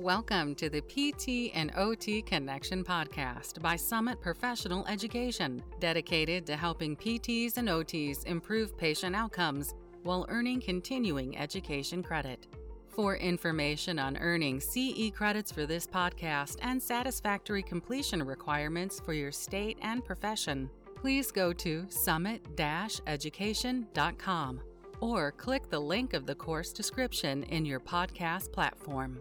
Welcome to the PT and OT Connection podcast by Summit Professional Education, dedicated to helping PTs and OTs improve patient outcomes while earning continuing education credit. For information on earning CE credits for this podcast and satisfactory completion requirements for your state and profession, please go to summit education.com or click the link of the course description in your podcast platform.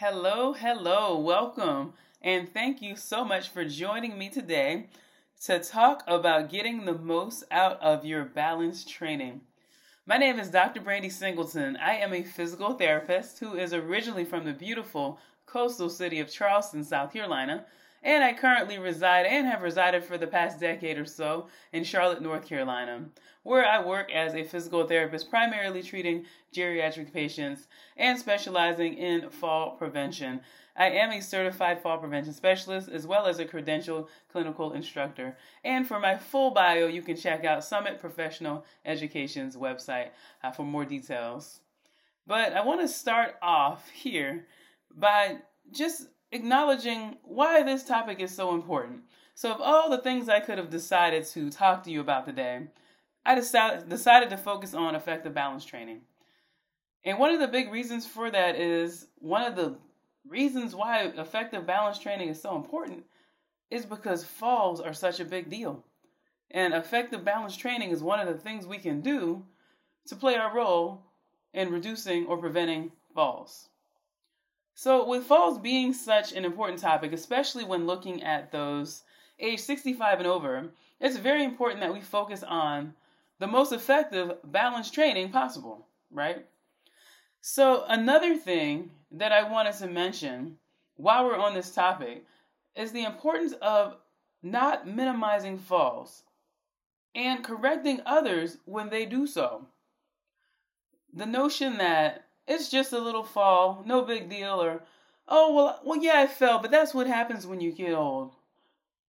Hello, hello, welcome, and thank you so much for joining me today to talk about getting the most out of your balance training. My name is Dr. Brandy Singleton. I am a physical therapist who is originally from the beautiful coastal city of Charleston, South Carolina, and I currently reside and have resided for the past decade or so in Charlotte, North Carolina, where I work as a physical therapist, primarily treating geriatric patients and specializing in fall prevention. I am a certified fall prevention specialist as well as a credentialed clinical instructor. And for my full bio, you can check out Summit Professional Education's website uh, for more details. But I want to start off here by just acknowledging why this topic is so important. So, of all the things I could have decided to talk to you about today, I decided, decided to focus on effective balance training. And one of the big reasons for that is one of the reasons why effective balance training is so important is because falls are such a big deal. And effective balance training is one of the things we can do to play our role in reducing or preventing falls. So, with falls being such an important topic, especially when looking at those age 65 and over, it's very important that we focus on the most effective balance training possible, right? So, another thing that I wanted to mention while we're on this topic is the importance of not minimizing falls and correcting others when they do so. The notion that it's just a little fall, no big deal, or oh well, well yeah, I fell, but that's what happens when you get old.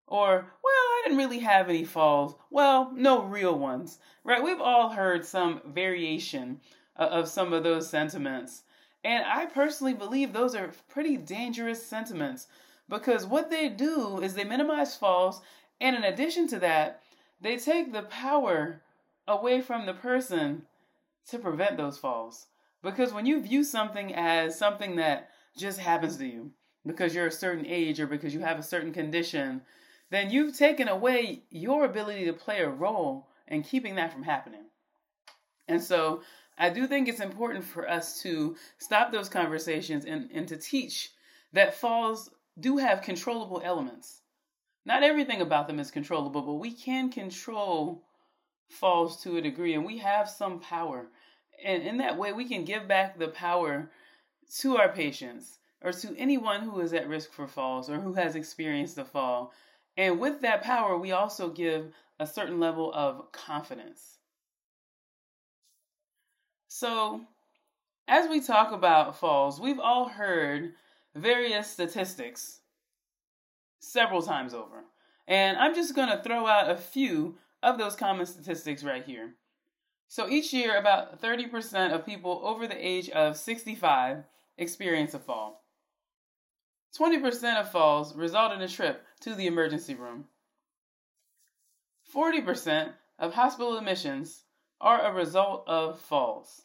Or well, I didn't really have any falls. Well, no real ones, right? We've all heard some variation uh, of some of those sentiments, and I personally believe those are pretty dangerous sentiments because what they do is they minimize falls, and in addition to that, they take the power away from the person to prevent those falls. Because when you view something as something that just happens to you because you're a certain age or because you have a certain condition, then you've taken away your ability to play a role in keeping that from happening. And so I do think it's important for us to stop those conversations and, and to teach that falls do have controllable elements. Not everything about them is controllable, but we can control falls to a degree and we have some power and in that way, we can give back the power to our patients or to anyone who is at risk for falls or who has experienced a fall. And with that power, we also give a certain level of confidence. So, as we talk about falls, we've all heard various statistics several times over. And I'm just going to throw out a few of those common statistics right here. So each year, about 30% of people over the age of 65 experience a fall. 20% of falls result in a trip to the emergency room. 40% of hospital admissions are a result of falls,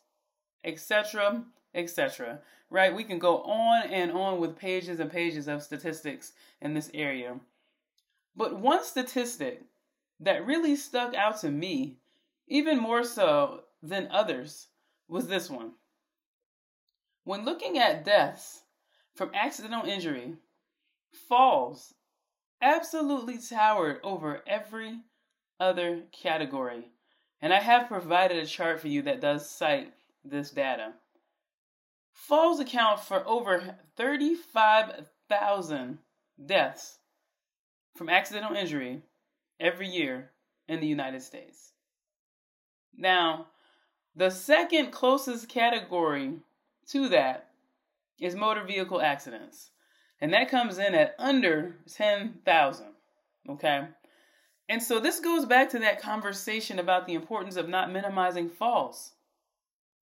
etc., etc. Right? We can go on and on with pages and pages of statistics in this area. But one statistic that really stuck out to me even more so than others, was this one. When looking at deaths from accidental injury, falls absolutely towered over every other category. And I have provided a chart for you that does cite this data. Falls account for over 35,000 deaths from accidental injury every year in the United States. Now, the second closest category to that is motor vehicle accidents. And that comes in at under 10,000. Okay? And so this goes back to that conversation about the importance of not minimizing falls.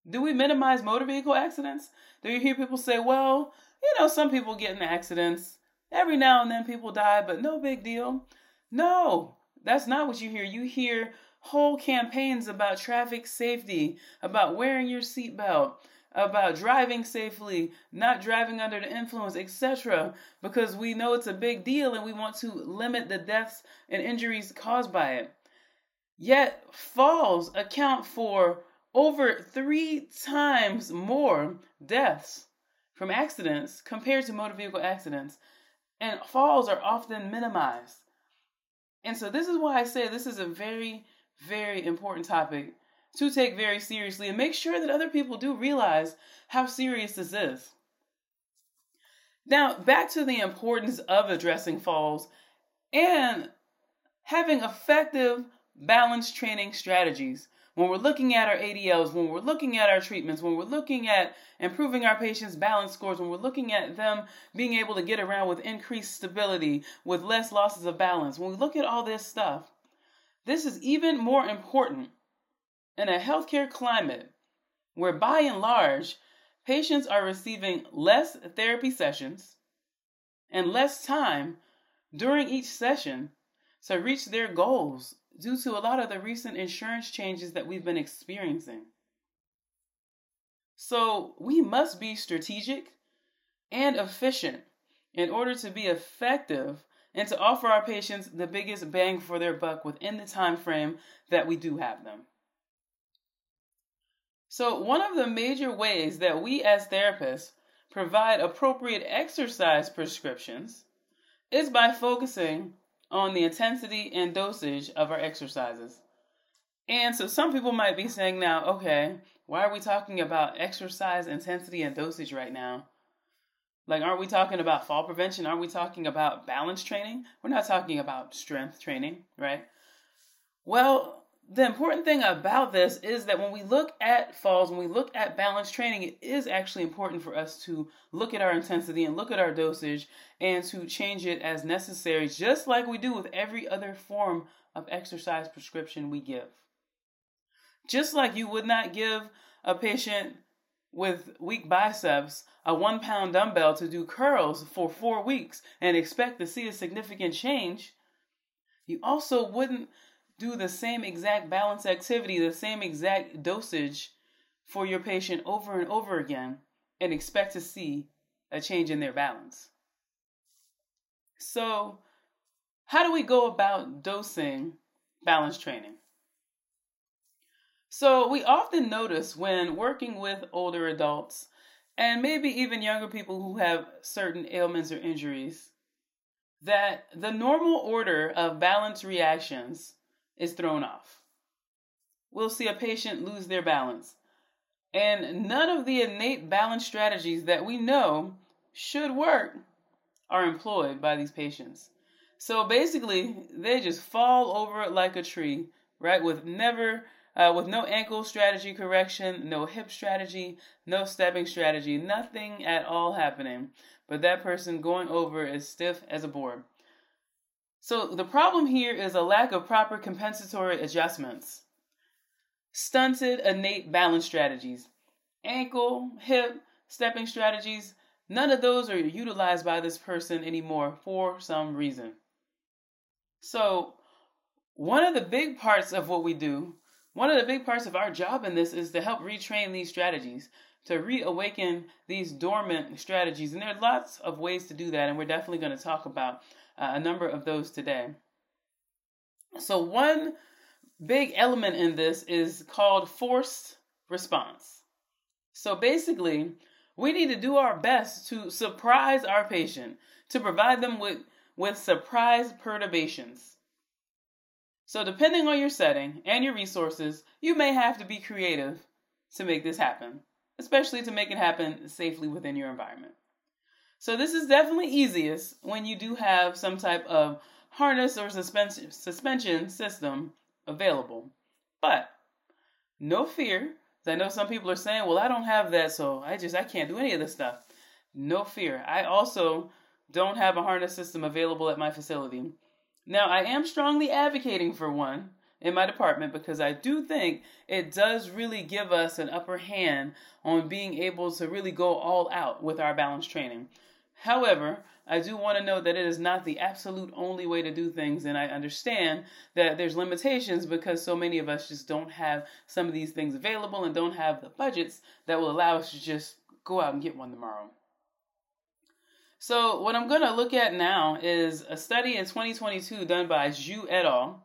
Do we minimize motor vehicle accidents? Do you hear people say, well, you know, some people get in accidents. Every now and then people die, but no big deal. No, that's not what you hear. You hear whole campaigns about traffic safety, about wearing your seatbelt, about driving safely, not driving under the influence, etc., because we know it's a big deal and we want to limit the deaths and injuries caused by it. Yet, falls account for over three times more deaths from accidents compared to motor vehicle accidents, and falls are often minimized. And so, this is why I say this is a very, very important topic to take very seriously and make sure that other people do realize how serious this is. Now, back to the importance of addressing falls and having effective balance training strategies. When we're looking at our ADLs, when we're looking at our treatments, when we're looking at improving our patients' balance scores, when we're looking at them being able to get around with increased stability, with less losses of balance, when we look at all this stuff, this is even more important in a healthcare climate where, by and large, patients are receiving less therapy sessions and less time during each session to reach their goals due to a lot of the recent insurance changes that we've been experiencing. So, we must be strategic and efficient in order to be effective and to offer our patients the biggest bang for their buck within the time frame that we do have them. So, one of the major ways that we as therapists provide appropriate exercise prescriptions is by focusing on the intensity and dosage of our exercises. And so, some people might be saying now, okay, why are we talking about exercise intensity and dosage right now? Like, aren't we talking about fall prevention? Aren't we talking about balance training? We're not talking about strength training, right? Well, the important thing about this is that when we look at falls, when we look at balance training, it is actually important for us to look at our intensity and look at our dosage and to change it as necessary, just like we do with every other form of exercise prescription we give. Just like you would not give a patient with weak biceps a one pound dumbbell to do curls for four weeks and expect to see a significant change, you also wouldn't do the same exact balance activity, the same exact dosage for your patient over and over again and expect to see a change in their balance. So, how do we go about dosing balance training? So, we often notice when working with older adults and maybe even younger people who have certain ailments or injuries that the normal order of balance reactions is thrown off. We'll see a patient lose their balance. And none of the innate balance strategies that we know should work are employed by these patients. So basically, they just fall over like a tree, right? With never, uh, with no ankle strategy correction, no hip strategy, no stepping strategy, nothing at all happening. But that person going over is stiff as a board. So the problem here is a lack of proper compensatory adjustments. Stunted innate balance strategies. Ankle, hip, stepping strategies, none of those are utilized by this person anymore for some reason. So, one of the big parts of what we do, one of the big parts of our job in this is to help retrain these strategies, to reawaken these dormant strategies. And there are lots of ways to do that, and we're definitely going to talk about uh, a number of those today. So, one big element in this is called forced response. So, basically, we need to do our best to surprise our patient, to provide them with, with surprise perturbations. So, depending on your setting and your resources, you may have to be creative to make this happen, especially to make it happen safely within your environment. So this is definitely easiest when you do have some type of harness or suspension suspension system available. But no fear. I know some people are saying, "Well, I don't have that, so I just I can't do any of this stuff." No fear. I also don't have a harness system available at my facility. Now, I am strongly advocating for one in my department because I do think it does really give us an upper hand on being able to really go all out with our balance training. However, I do want to note that it is not the absolute only way to do things, and I understand that there's limitations because so many of us just don't have some of these things available and don't have the budgets that will allow us to just go out and get one tomorrow. So, what I'm going to look at now is a study in 2022 done by Zhu et al.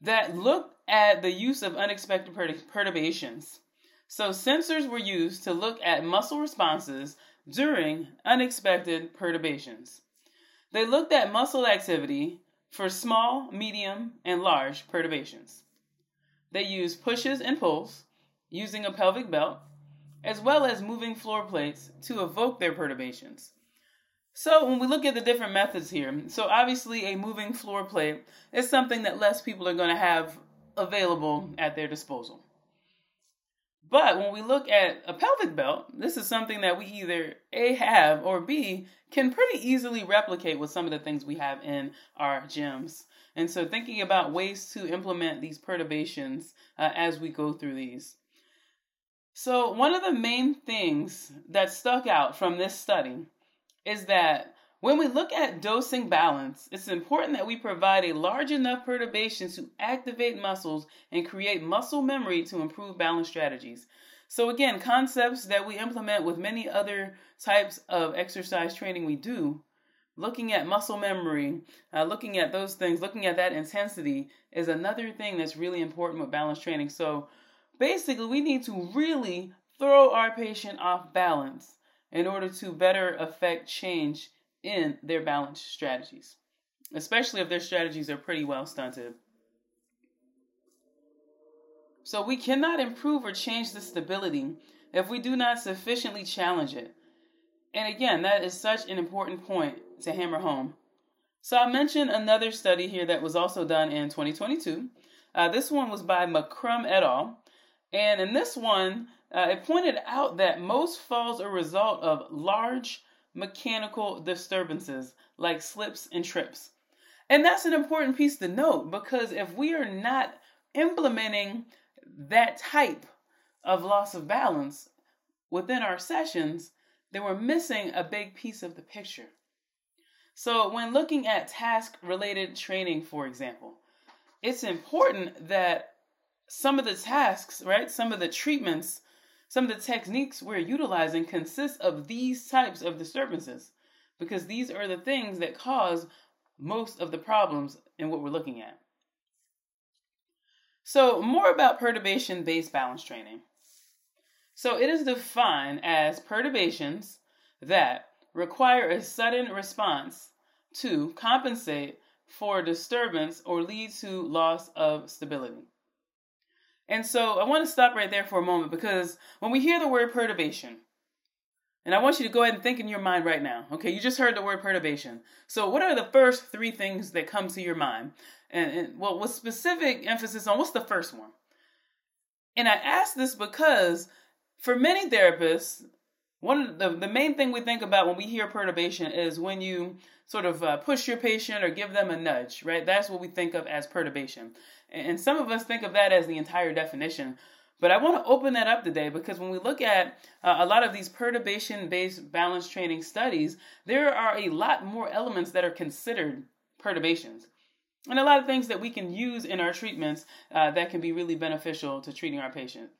that looked at the use of unexpected perturbations. So, sensors were used to look at muscle responses during unexpected perturbations. They looked at muscle activity for small, medium, and large perturbations. They used pushes and pulls using a pelvic belt, as well as moving floor plates to evoke their perturbations. So, when we look at the different methods here, so obviously a moving floor plate is something that less people are going to have available at their disposal. But when we look at a pelvic belt, this is something that we either A have or B can pretty easily replicate with some of the things we have in our gyms. And so thinking about ways to implement these perturbations uh, as we go through these. So one of the main things that stuck out from this study is that when we look at dosing balance, it's important that we provide a large enough perturbation to activate muscles and create muscle memory to improve balance strategies. So, again, concepts that we implement with many other types of exercise training we do, looking at muscle memory, uh, looking at those things, looking at that intensity is another thing that's really important with balance training. So, basically, we need to really throw our patient off balance in order to better affect change in their balance strategies, especially if their strategies are pretty well stunted. So we cannot improve or change the stability if we do not sufficiently challenge it. And again, that is such an important point to hammer home. So I mentioned another study here that was also done in 2022. Uh, this one was by McCrum et al. And in this one, uh, it pointed out that most falls are a result of large mechanical disturbances like slips and trips. And that's an important piece to note because if we are not implementing that type of loss of balance within our sessions, then we're missing a big piece of the picture. So, when looking at task related training, for example, it's important that some of the tasks, right, some of the treatments some of the techniques we're utilizing consist of these types of disturbances because these are the things that cause most of the problems in what we're looking at. So, more about perturbation based balance training. So, it is defined as perturbations that require a sudden response to compensate for disturbance or lead to loss of stability. And so I want to stop right there for a moment because when we hear the word perturbation, and I want you to go ahead and think in your mind right now. Okay, you just heard the word perturbation. So, what are the first three things that come to your mind? And, and well, with specific emphasis on what's the first one? And I ask this because for many therapists, one of the, the main thing we think about when we hear perturbation is when you sort of uh, push your patient or give them a nudge, right? That's what we think of as perturbation. And some of us think of that as the entire definition. But I want to open that up today because when we look at uh, a lot of these perturbation based balance training studies, there are a lot more elements that are considered perturbations. And a lot of things that we can use in our treatments uh, that can be really beneficial to treating our patient.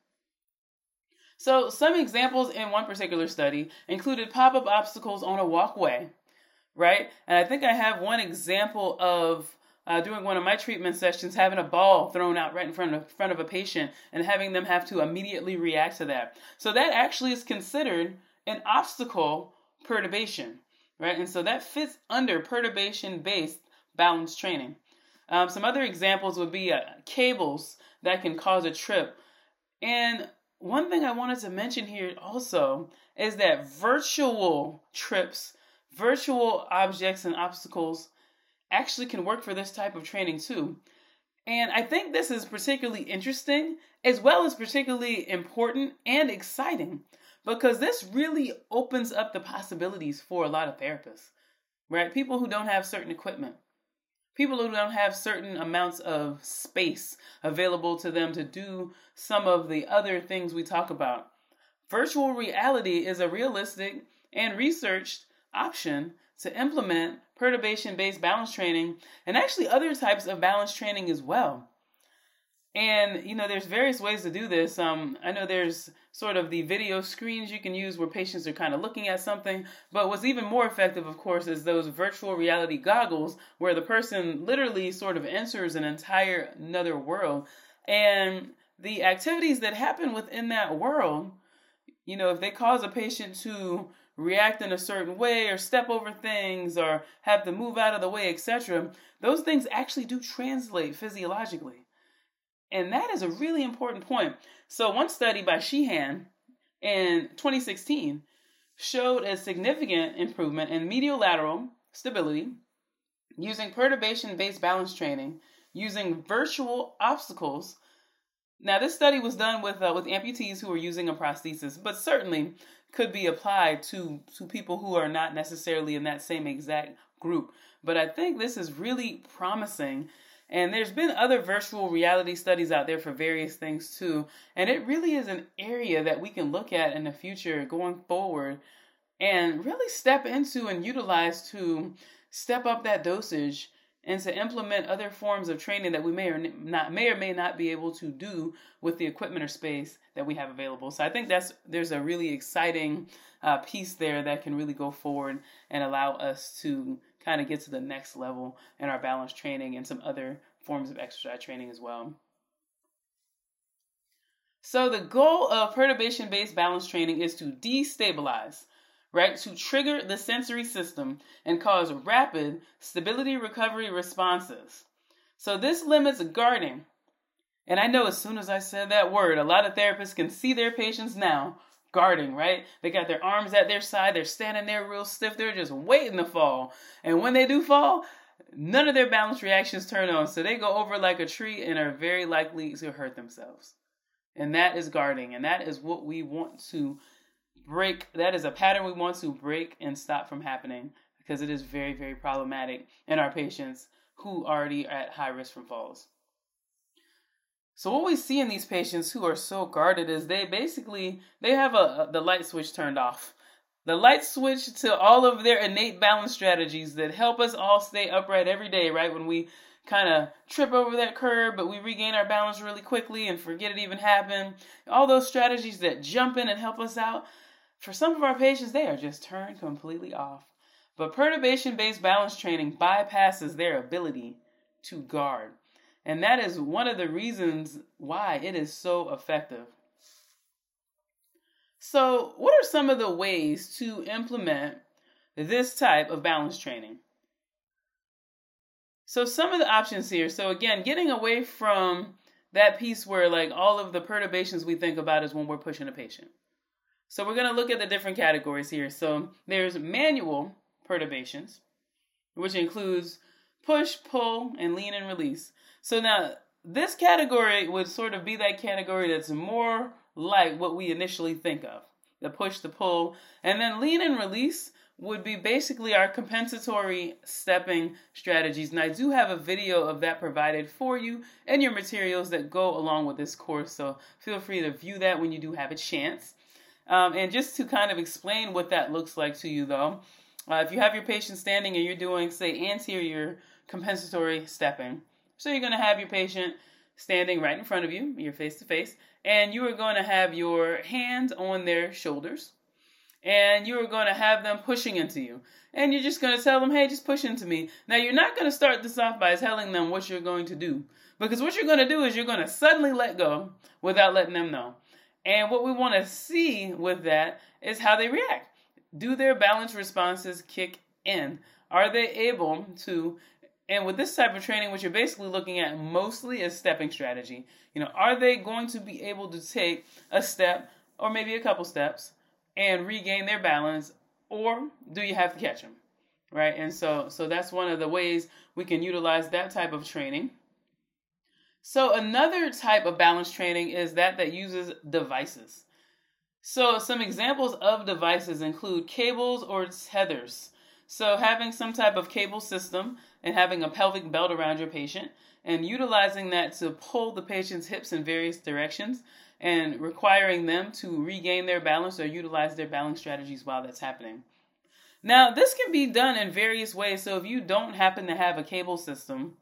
So, some examples in one particular study included pop up obstacles on a walkway, right? And I think I have one example of uh, doing one of my treatment sessions, having a ball thrown out right in front of front of a patient and having them have to immediately react to that. So that actually is considered an obstacle perturbation, right? And so that fits under perturbation based balance training. Um, some other examples would be uh, cables that can cause a trip. And one thing I wanted to mention here also is that virtual trips, virtual objects and obstacles actually can work for this type of training too. And I think this is particularly interesting as well as particularly important and exciting because this really opens up the possibilities for a lot of therapists, right? People who don't have certain equipment, people who don't have certain amounts of space available to them to do some of the other things we talk about. Virtual reality is a realistic and researched option to implement perturbation based balance training and actually other types of balance training as well. And you know, there's various ways to do this. Um, I know there's sort of the video screens you can use where patients are kind of looking at something. But what's even more effective, of course, is those virtual reality goggles where the person literally sort of enters an entire another world. And the activities that happen within that world, you know, if they cause a patient to react in a certain way or step over things or have to move out of the way, etc., those things actually do translate physiologically. And that is a really important point. So, one study by Sheehan in 2016 showed a significant improvement in medial lateral stability using perturbation based balance training using virtual obstacles. Now, this study was done with uh, with amputees who were using a prosthesis, but certainly could be applied to to people who are not necessarily in that same exact group. But I think this is really promising and there's been other virtual reality studies out there for various things too. And it really is an area that we can look at in the future going forward and really step into and utilize to step up that dosage and to implement other forms of training that we may or not may or may not be able to do with the equipment or space that we have available. So I think that's there's a really exciting uh, piece there that can really go forward and allow us to kind of get to the next level in our balance training and some other forms of exercise training as well. So, the goal of perturbation based balance training is to destabilize, right? To trigger the sensory system and cause rapid stability recovery responses. So, this limits guarding. And I know as soon as I said that word, a lot of therapists can see their patients now guarding, right? They got their arms at their side, they're standing there real stiff, they're just waiting to fall. And when they do fall, none of their balance reactions turn on. So they go over like a tree and are very likely to hurt themselves. And that is guarding. And that is what we want to break. That is a pattern we want to break and stop from happening because it is very, very problematic in our patients who already are at high risk from falls. So what we see in these patients who are so guarded is they basically they have a, a the light switch turned off. The light switch to all of their innate balance strategies that help us all stay upright every day, right? When we kind of trip over that curb, but we regain our balance really quickly and forget it even happened. All those strategies that jump in and help us out. For some of our patients, they are just turned completely off. But perturbation based balance training bypasses their ability to guard. And that is one of the reasons why it is so effective. So, what are some of the ways to implement this type of balance training? So, some of the options here. So, again, getting away from that piece where, like, all of the perturbations we think about is when we're pushing a patient. So, we're going to look at the different categories here. So, there's manual perturbations, which includes push, pull, and lean and release. So now this category would sort of be that category that's more like what we initially think of the push, the pull, and then lean and release would be basically our compensatory stepping strategies. And I do have a video of that provided for you and your materials that go along with this course. So feel free to view that when you do have a chance. Um, and just to kind of explain what that looks like to you, though, uh, if you have your patient standing and you're doing, say, anterior compensatory stepping, so you're going to have your patient standing right in front of you, you're face to face, and you are going to have your hands on their shoulders, and you are going to have them pushing into you. And you're just going to tell them, hey, just push into me. Now, you're not going to start this off by telling them what you're going to do. Because what you're going to do is you're going to suddenly let go without letting them know. And what we want to see with that is how they react. Do their balance responses kick in? Are they able to and with this type of training, what you're basically looking at mostly is stepping strategy. You know, are they going to be able to take a step or maybe a couple steps and regain their balance, or do you have to catch them? Right? And so, so that's one of the ways we can utilize that type of training. So another type of balance training is that that uses devices. So some examples of devices include cables or tethers. So, having some type of cable system and having a pelvic belt around your patient and utilizing that to pull the patient's hips in various directions and requiring them to regain their balance or utilize their balance strategies while that's happening. Now, this can be done in various ways. So, if you don't happen to have a cable system,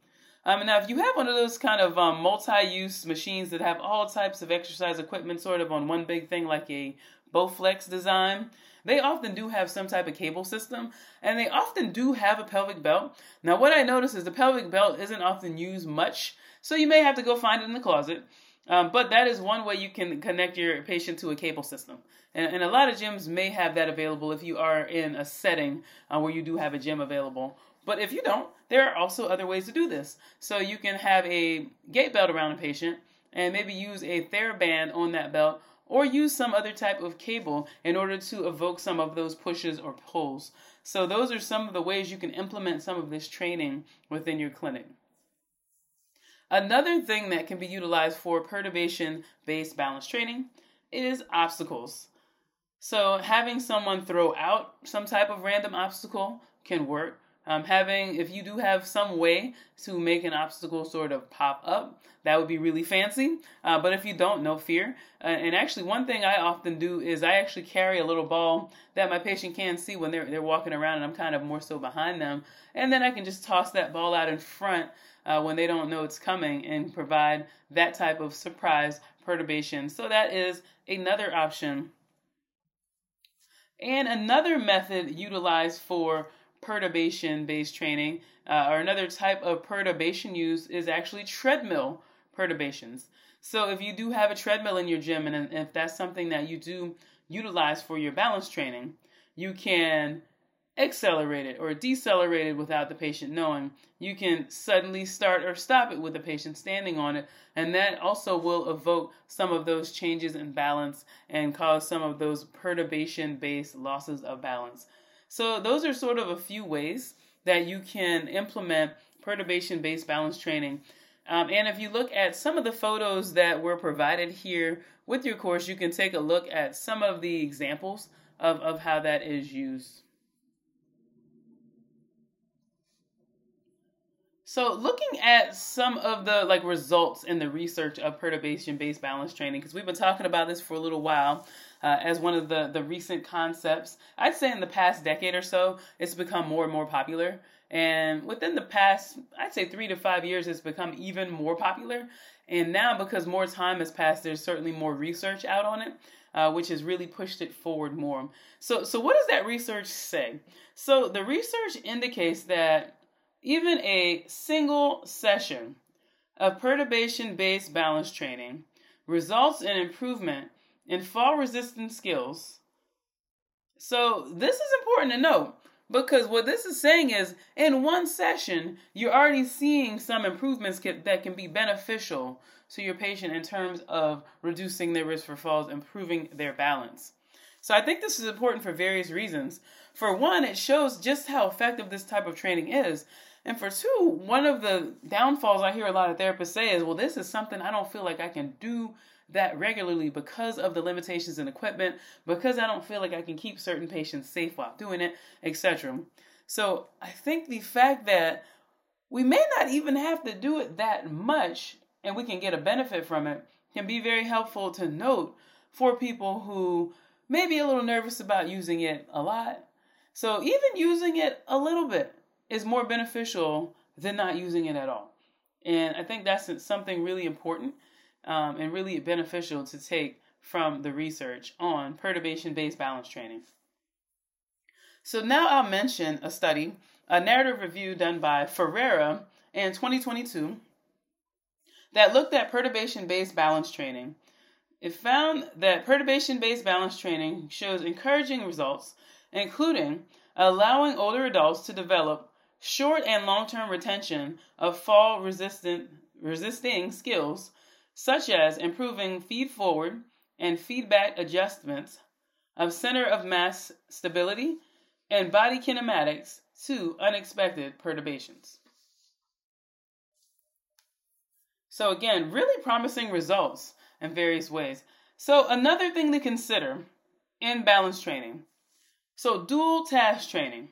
um, now if you have one of those kind of um, multi-use machines that have all types of exercise equipment, sort of on one big thing, like a Bowflex design, they often do have some type of cable system, and they often do have a pelvic belt. Now, what I notice is the pelvic belt isn't often used much, so you may have to go find it in the closet. Um, but that is one way you can connect your patient to a cable system. And, and, a lot of gyms may have that available if you are in a setting uh, where you do have a gym available. But if you don't, there are also other ways to do this. So you can have a gait belt around a patient and maybe use a TheraBand on that belt or use some other type of cable in order to evoke some of those pushes or pulls. So those are some of the ways you can implement some of this training within your clinic. Another thing that can be utilized for perturbation based balance training is obstacles. So, having someone throw out some type of random obstacle can work. Um, having, if you do have some way to make an obstacle sort of pop up, that would be really fancy. Uh, but if you don't, no fear. Uh, and actually, one thing I often do is I actually carry a little ball that my patient can see when they're they're walking around, and I'm kind of more so behind them, and then I can just toss that ball out in front uh, when they don't know it's coming and provide that type of surprise perturbation. So that is another option. And another method utilized for perturbation based training, uh, or another type of perturbation use, is actually treadmill perturbations. So if you do have a treadmill in your gym, and if that's something that you do utilize for your balance training, you can accelerate it or decelerate it without the patient knowing. You can suddenly start or stop it with the patient standing on it, and that also will evoke some of those changes in balance and cause some of those perturbation based losses of balance. So, those are sort of a few ways that you can implement perturbation based balance training. Um, and if you look at some of the photos that were provided here with your course, you can take a look at some of the examples of, of how that is used. So, looking at some of the like results in the research of perturbation-based balance training, because we've been talking about this for a little while uh, as one of the the recent concepts. I'd say in the past decade or so, it's become more and more popular. And within the past, I'd say three to five years, it's become even more popular. And now, because more time has passed, there's certainly more research out on it. Uh, which has really pushed it forward more. So, so what does that research say? So, the research indicates that even a single session of perturbation based balance training results in improvement in fall resistant skills. So, this is important to note because what this is saying is in one session, you're already seeing some improvements that can be beneficial to your patient in terms of reducing their risk for falls, improving their balance. So, I think this is important for various reasons. For one, it shows just how effective this type of training is and for two, one of the downfalls I hear a lot of therapists say is, well, this is something I don't feel like I can do that regularly because of the limitations in equipment, because I don't feel like I can keep certain patients safe while doing it, etc. So I think the fact that we may not even have to do it that much and we can get a benefit from it can be very helpful to note for people who may be a little nervous about using it a lot. So even using it a little bit is more beneficial than not using it at all. And I think that's something really important um, and really beneficial to take from the research on perturbation based balance training. So now I'll mention a study, a narrative review done by Ferreira in 2022 that looked at perturbation based balance training. It found that perturbation based balance training shows encouraging results, including allowing older adults to develop short and long-term retention of fall resistant resisting skills such as improving feed forward and feedback adjustments of center of mass stability and body kinematics to unexpected perturbations. So again, really promising results in various ways. So another thing to consider in balance training. So dual task training.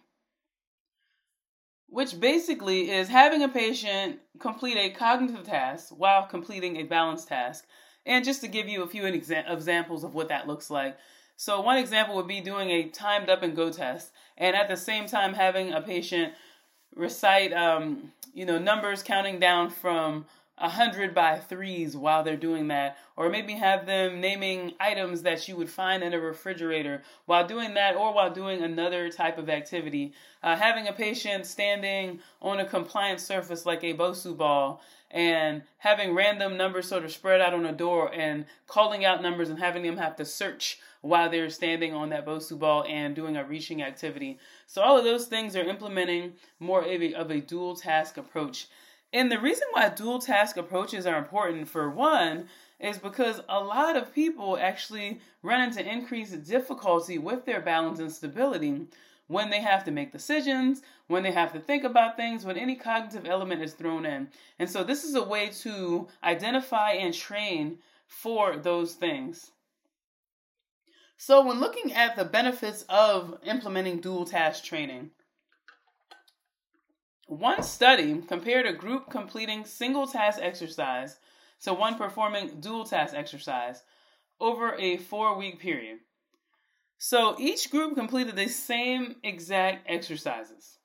Which basically is having a patient complete a cognitive task while completing a balance task. And just to give you a few exa- examples of what that looks like. So, one example would be doing a timed up and go test, and at the same time having a patient recite, um, you know, numbers counting down from a hundred by threes while they're doing that, or maybe have them naming items that you would find in a refrigerator while doing that, or while doing another type of activity. Uh, having a patient standing on a compliant surface like a Bosu ball and having random numbers sort of spread out on a door and calling out numbers and having them have to search while they're standing on that Bosu ball and doing a reaching activity. So all of those things are implementing more of a, of a dual task approach. And the reason why dual task approaches are important, for one, is because a lot of people actually run into increased difficulty with their balance and stability when they have to make decisions, when they have to think about things, when any cognitive element is thrown in. And so, this is a way to identify and train for those things. So, when looking at the benefits of implementing dual task training, one study compared a group completing single task exercise to one performing dual task exercise over a four week period. So each group completed the same exact exercises.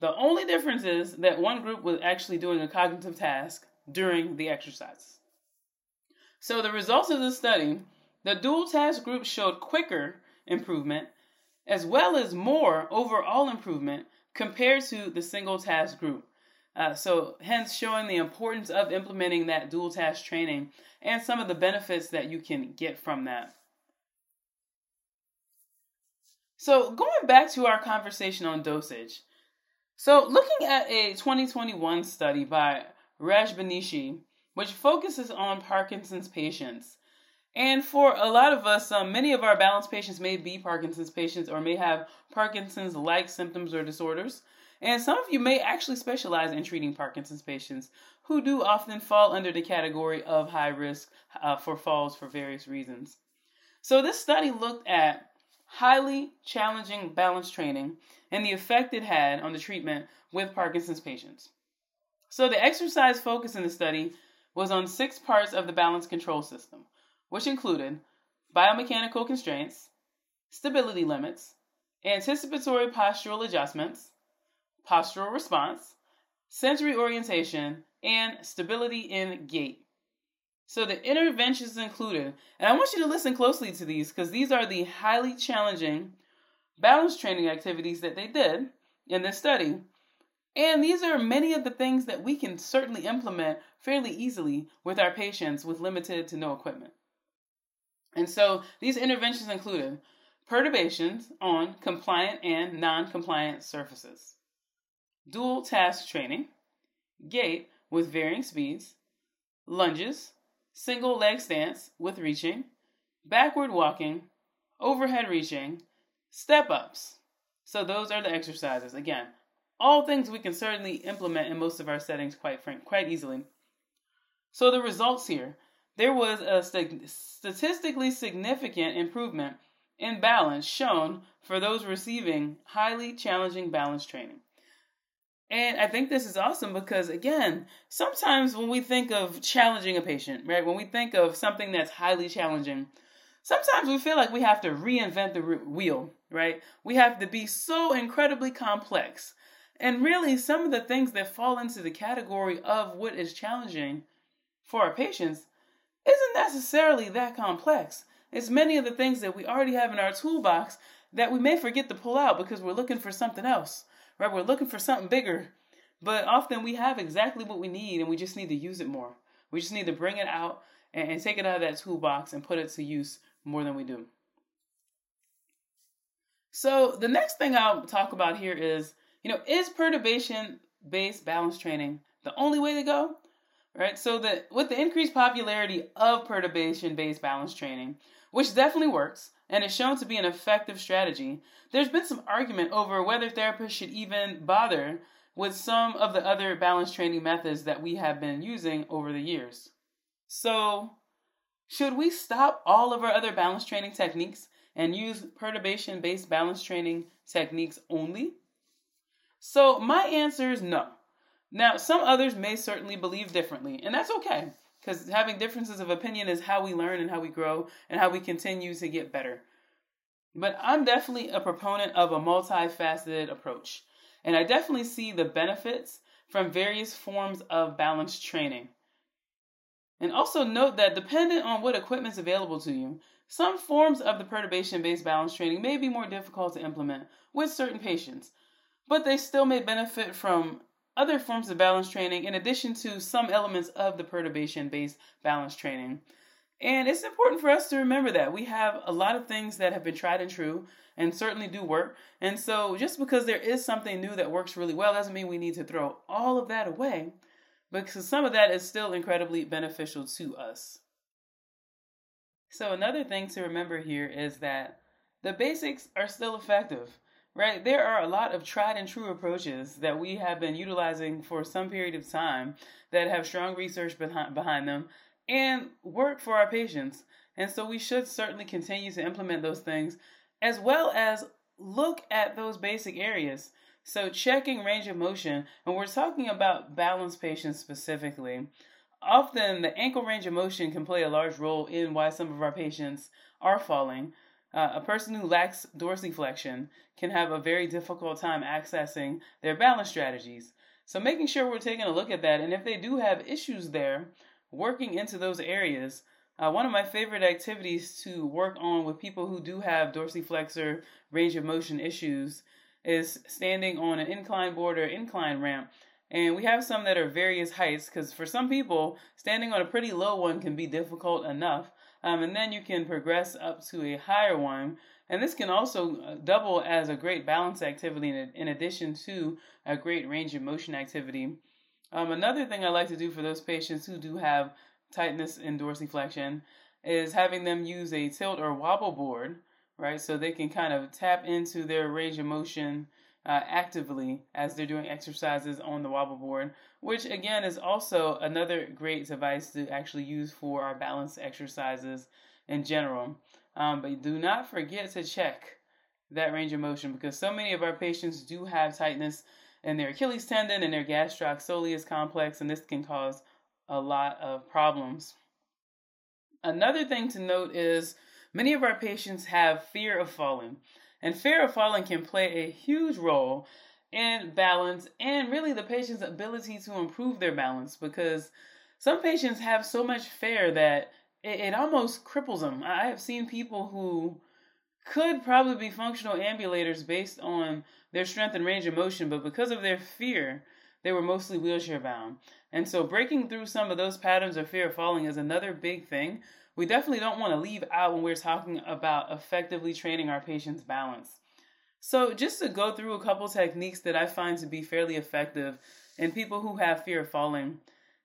The only difference is that one group was actually doing a cognitive task during the exercises. So the results of the study, the dual task group showed quicker improvement as well as more overall improvement compared to the single task group. Uh, so, hence showing the importance of implementing that dual task training and some of the benefits that you can get from that. So, going back to our conversation on dosage. So, looking at a 2021 study by Rajbanishi, which focuses on Parkinson's patients, and for a lot of us, um, many of our balance patients may be Parkinson's patients or may have Parkinson's like symptoms or disorders. And some of you may actually specialize in treating Parkinson's patients who do often fall under the category of high risk uh, for falls for various reasons. So, this study looked at highly challenging balance training and the effect it had on the treatment with Parkinson's patients. So, the exercise focus in the study was on six parts of the balance control system which included biomechanical constraints, stability limits, anticipatory postural adjustments, postural response, sensory orientation, and stability in gait. So the interventions included, and I want you to listen closely to these because these are the highly challenging balance training activities that they did in this study. And these are many of the things that we can certainly implement fairly easily with our patients with limited to no equipment. And so these interventions included perturbations on compliant and non compliant surfaces, dual task training, gait with varying speeds, lunges, single leg stance with reaching, backward walking, overhead reaching, step ups. So those are the exercises. Again, all things we can certainly implement in most of our settings quite frank, quite easily. So the results here there was a statistically significant improvement in balance shown for those receiving highly challenging balance training. And I think this is awesome because, again, sometimes when we think of challenging a patient, right, when we think of something that's highly challenging, sometimes we feel like we have to reinvent the wheel, right? We have to be so incredibly complex. And really, some of the things that fall into the category of what is challenging for our patients isn't necessarily that complex. It's many of the things that we already have in our toolbox that we may forget to pull out because we're looking for something else, right? We're looking for something bigger. But often we have exactly what we need and we just need to use it more. We just need to bring it out and, and take it out of that toolbox and put it to use more than we do. So, the next thing I'll talk about here is you know, is perturbation based balance training the only way to go? Right? So that with the increased popularity of perturbation-based balance training, which definitely works and is shown to be an effective strategy, there's been some argument over whether therapists should even bother with some of the other balance training methods that we have been using over the years. So, should we stop all of our other balance training techniques and use perturbation based balance training techniques only? So my answer is no. Now, some others may certainly believe differently, and that's okay because having differences of opinion is how we learn and how we grow and how we continue to get better. But I'm definitely a proponent of a multifaceted approach, and I definitely see the benefits from various forms of balanced training. And also note that dependent on what equipment is available to you, some forms of the perturbation based balance training may be more difficult to implement with certain patients, but they still may benefit from other forms of balance training in addition to some elements of the perturbation based balance training. And it's important for us to remember that we have a lot of things that have been tried and true and certainly do work. And so just because there is something new that works really well doesn't mean we need to throw all of that away because some of that is still incredibly beneficial to us. So, another thing to remember here is that the basics are still effective right? There are a lot of tried and true approaches that we have been utilizing for some period of time that have strong research behind, behind them and work for our patients. And so we should certainly continue to implement those things as well as look at those basic areas. So, checking range of motion, and we're talking about balance patients specifically. Often, the ankle range of motion can play a large role in why some of our patients are falling. Uh, a person who lacks dorsiflexion can have a very difficult time accessing their balance strategies. So, making sure we're taking a look at that, and if they do have issues there, working into those areas. Uh, one of my favorite activities to work on with people who do have dorsiflexor range of motion issues is standing on an incline board or incline ramp. And we have some that are various heights because for some people, standing on a pretty low one can be difficult enough. Um, and then you can progress up to a higher one. And this can also uh, double as a great balance activity in, in addition to a great range of motion activity. Um, another thing I like to do for those patients who do have tightness in dorsiflexion is having them use a tilt or wobble board, right? So they can kind of tap into their range of motion uh, actively as they're doing exercises on the wobble board, which again is also another great device to actually use for our balance exercises in general. Um, but do not forget to check that range of motion because so many of our patients do have tightness in their Achilles tendon and their gastrocnemius complex, and this can cause a lot of problems. Another thing to note is many of our patients have fear of falling. And fear of falling can play a huge role in balance and really the patient's ability to improve their balance because some patients have so much fear that it, it almost cripples them. I have seen people who could probably be functional ambulators based on their strength and range of motion, but because of their fear, they were mostly wheelchair bound. And so breaking through some of those patterns of fear of falling is another big thing we definitely don't want to leave out when we're talking about effectively training our patients' balance. So, just to go through a couple techniques that I find to be fairly effective in people who have fear of falling.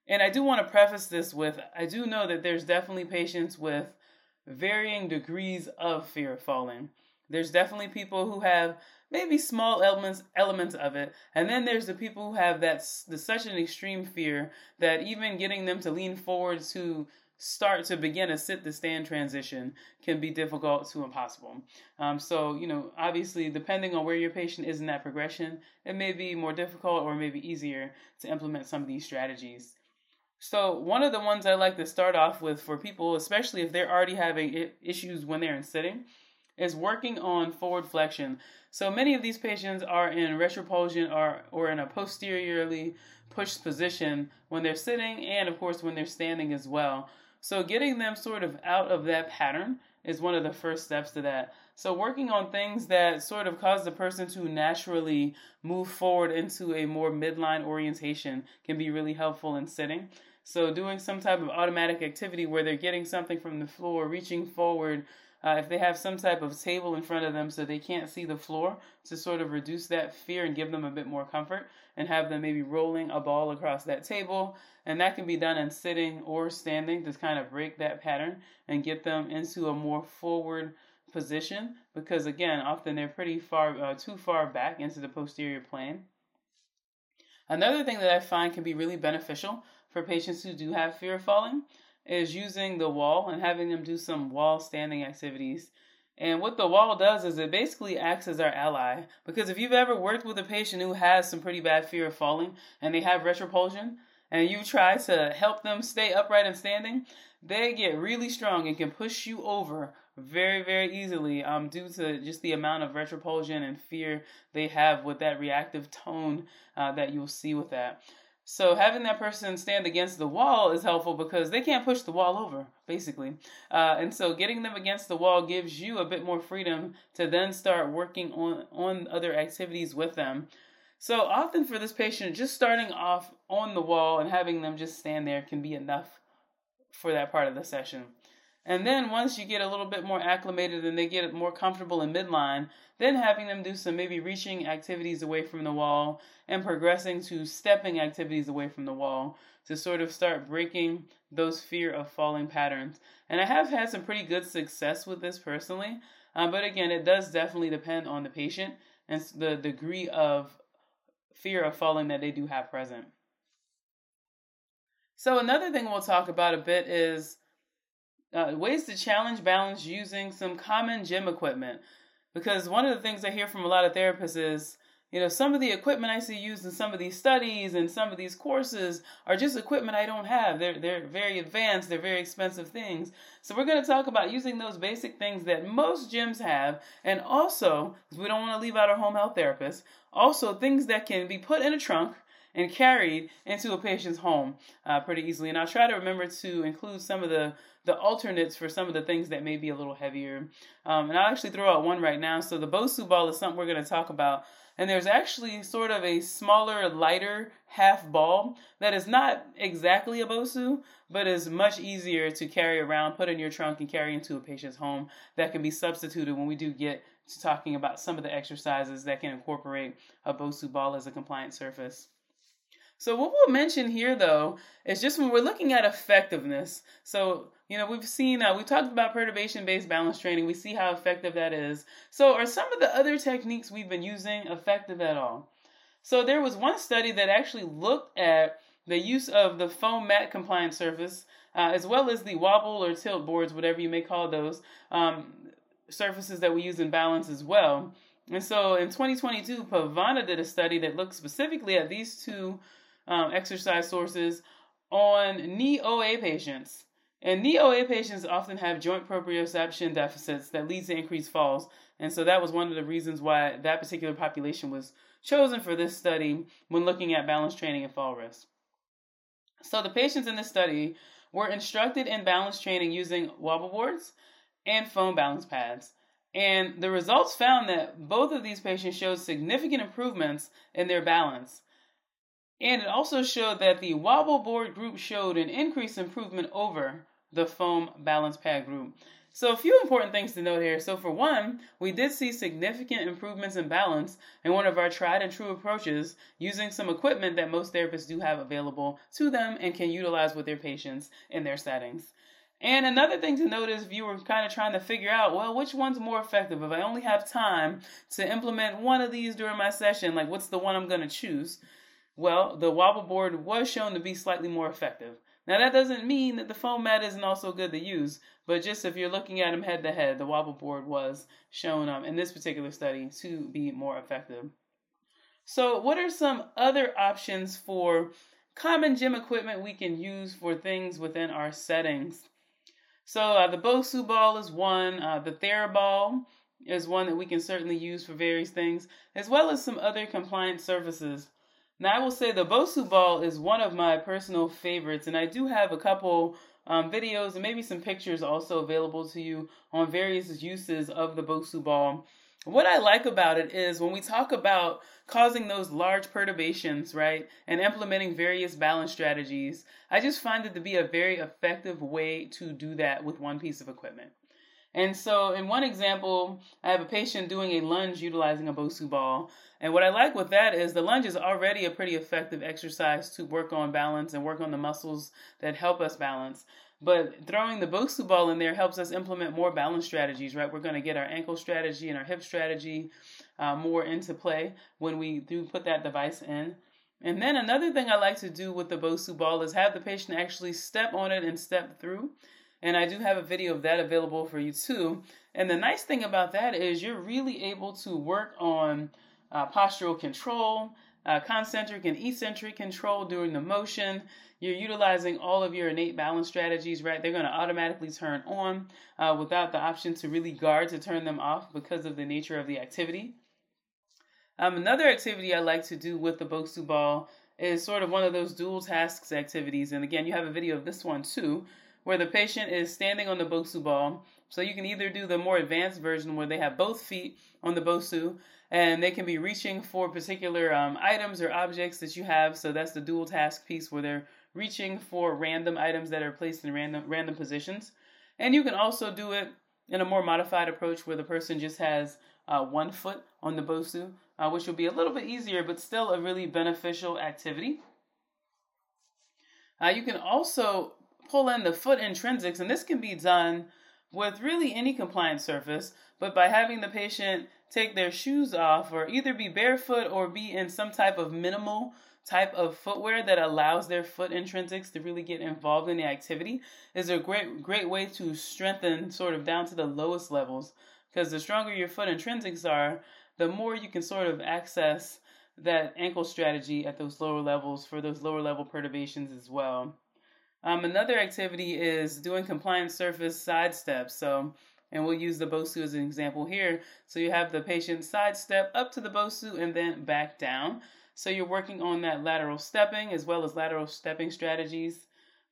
And I do want to preface this with I do know that there's definitely patients with varying degrees of fear of falling. There's definitely people who have maybe small elements elements of it, and then there's the people who have that the, such an extreme fear that even getting them to lean forward to start to begin a sit to stand transition can be difficult to impossible. Um, so, you know, obviously, depending on where your patient is in that progression, it may be more difficult or maybe easier to implement some of these strategies. So, one of the ones I like to start off with for people, especially if they're already having issues when they're in sitting, is working on forward flexion. So, many of these patients are in retropulsion or, or in a posteriorly pushed position when they're sitting and, of course, when they're standing as well. So getting them sort of out of that pattern is one of the first steps to that. So working on things that sort of cause the person to naturally move forward into a more midline orientation can be really helpful in sitting. So doing some type of automatic activity where they're getting something from the floor, reaching forward, uh, if they have some type of table in front of them so they can't see the floor to sort of reduce that fear and give them a bit more comfort and have them maybe rolling a ball across that table. And that can be done in sitting or standing to kind of break that pattern and get them into a more forward position because again often they're pretty far uh, too far back into the posterior plane. Another thing that i find can be really beneficial for patients who do have fear of falling is using the wall and having them do some wall standing activities. And what the wall does is it basically acts as our ally. Because if you've ever worked with a patient who has some pretty bad fear of falling and they have retropulsion, and you try to help them stay upright and standing, they get really strong and can push you over very, very easily um, due to just the amount of retropulsion and fear they have with that reactive tone uh, that you'll see with that. So having that person stand against the wall is helpful because they can't push the wall over, basically. Uh, and so getting them against the wall gives you a bit more freedom to then start working on, on other activities with them. So often for this patient, just starting off on the wall and having them just stand there can be enough for that part of the session. And then once you get a little bit more acclimated and they get more comfortable in midline, then having them do some maybe reaching activities away from the wall and progressing to stepping activities away from the wall to sort of start breaking those fear of falling patterns. And I have had some pretty good success with this personally, uh, but again, it does definitely depend on the patient and the degree of fear of falling that they do have present. So, another thing we'll talk about a bit is uh, ways to challenge balance using some common gym equipment. Because one of the things I hear from a lot of therapists is, you know, some of the equipment I see used in some of these studies and some of these courses are just equipment I don't have. They're they're very advanced, they're very expensive things. So we're going to talk about using those basic things that most gyms have, and also, because we don't want to leave out our home health therapists, also things that can be put in a trunk and carried into a patient's home uh, pretty easily. And I'll try to remember to include some of the the alternates for some of the things that may be a little heavier. Um, and I'll actually throw out one right now. So the Bosu ball is something we're going to talk about. And there's actually sort of a smaller, lighter half ball that is not exactly a Bosu, but is much easier to carry around, put in your trunk, and carry into a patient's home that can be substituted when we do get to talking about some of the exercises that can incorporate a Bosu ball as a compliant surface. So what we'll mention here though is just when we're looking at effectiveness. So, you know, we've seen uh, we talked about perturbation based balance training. We see how effective that is. So, are some of the other techniques we've been using effective at all? So, there was one study that actually looked at the use of the foam mat compliant surface uh, as well as the wobble or tilt boards, whatever you may call those, um, surfaces that we use in balance as well. And so in 2022, Pavana did a study that looked specifically at these two um, exercise sources on knee OA patients. And knee OA patients often have joint proprioception deficits that leads to increased falls. And so that was one of the reasons why that particular population was chosen for this study when looking at balance training and fall risk. So the patients in this study were instructed in balance training using wobble boards and foam balance pads. And the results found that both of these patients showed significant improvements in their balance. And it also showed that the wobble board group showed an increased improvement over the foam balance pad group. So, a few important things to note here. So, for one, we did see significant improvements in balance in one of our tried and true approaches using some equipment that most therapists do have available to them and can utilize with their patients in their settings. And another thing to note is if you were kind of trying to figure out, well, which one's more effective? If I only have time to implement one of these during my session, like what's the one I'm going to choose? Well, the wobble board was shown to be slightly more effective. Now, that doesn't mean that the foam mat isn't also good to use, but just if you're looking at them head to head, the wobble board was shown um, in this particular study to be more effective. So, what are some other options for common gym equipment we can use for things within our settings? So, uh, the Bosu ball is one, uh, the TheraBall is one that we can certainly use for various things, as well as some other compliant surfaces. Now, I will say the Bosu ball is one of my personal favorites, and I do have a couple um, videos and maybe some pictures also available to you on various uses of the Bosu ball. What I like about it is when we talk about causing those large perturbations, right, and implementing various balance strategies, I just find it to be a very effective way to do that with one piece of equipment. And so, in one example, I have a patient doing a lunge utilizing a Bosu ball. And what I like with that is the lunge is already a pretty effective exercise to work on balance and work on the muscles that help us balance. But throwing the Bosu ball in there helps us implement more balance strategies, right? We're going to get our ankle strategy and our hip strategy uh, more into play when we do put that device in. And then another thing I like to do with the Bosu ball is have the patient actually step on it and step through. And I do have a video of that available for you too. And the nice thing about that is you're really able to work on uh, postural control, uh, concentric and eccentric control during the motion. You're utilizing all of your innate balance strategies, right? They're going to automatically turn on uh, without the option to really guard to turn them off because of the nature of the activity. Um, another activity I like to do with the Bosu ball is sort of one of those dual tasks activities. And again, you have a video of this one too, where the patient is standing on the Bosu ball. So you can either do the more advanced version where they have both feet on the Bosu and they can be reaching for particular um, items or objects that you have. So that's the dual task piece where they're reaching for random items that are placed in random random positions. And you can also do it in a more modified approach where the person just has uh, one foot on the Bosu uh, which will be a little bit easier, but still a really beneficial activity. Uh, you can also pull in the foot intrinsics, and this can be done with really any compliant surface, but by having the patient take their shoes off or either be barefoot or be in some type of minimal type of footwear that allows their foot intrinsics to really get involved in the activity is a great great way to strengthen sort of down to the lowest levels because the stronger your foot intrinsics are the more you can sort of access that ankle strategy at those lower levels for those lower level perturbations as well. Um, another activity is doing compliant surface side steps. So, and we'll use the Bosu as an example here. So you have the patient side step up to the Bosu and then back down. So you're working on that lateral stepping as well as lateral stepping strategies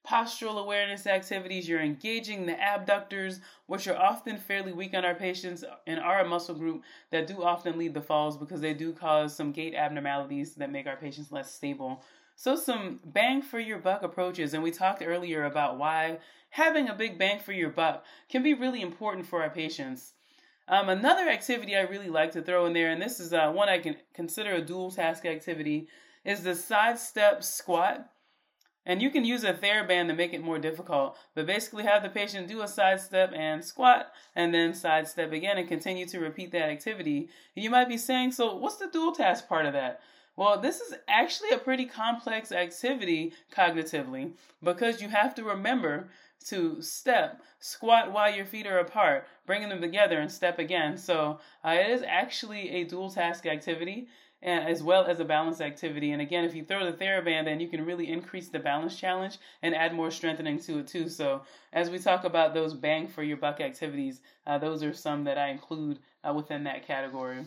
postural awareness activities, you're engaging the abductors, which are often fairly weak on our patients and are a muscle group that do often lead the falls because they do cause some gait abnormalities that make our patients less stable. So, some bang for your buck approaches, and we talked earlier about why having a big bang for your buck can be really important for our patients. Um, another activity I really like to throw in there, and this is uh, one I can consider a dual task activity, is the side step squat. And you can use a TheraBand to make it more difficult, but basically have the patient do a side step and squat and then side step again and continue to repeat that activity. And You might be saying, so what's the dual task part of that? Well, this is actually a pretty complex activity cognitively because you have to remember to step, squat while your feet are apart, bringing them together and step again. So uh, it is actually a dual task activity and as well as a balance activity. And again, if you throw the TheraBand, then you can really increase the balance challenge and add more strengthening to it too. So as we talk about those bang for your buck activities, uh, those are some that I include uh, within that category.